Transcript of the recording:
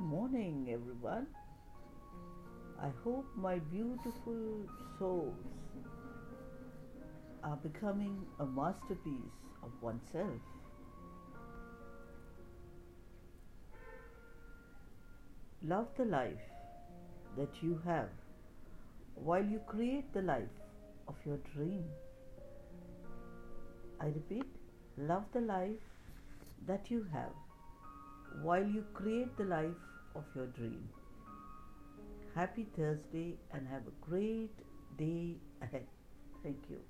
morning, everyone. I hope my beautiful souls are becoming a masterpiece of oneself. Love the life that you have while you create the life of your dream. I repeat, love the life that you have while you create the life of your dream. Happy Thursday and have a great day ahead. Thank you.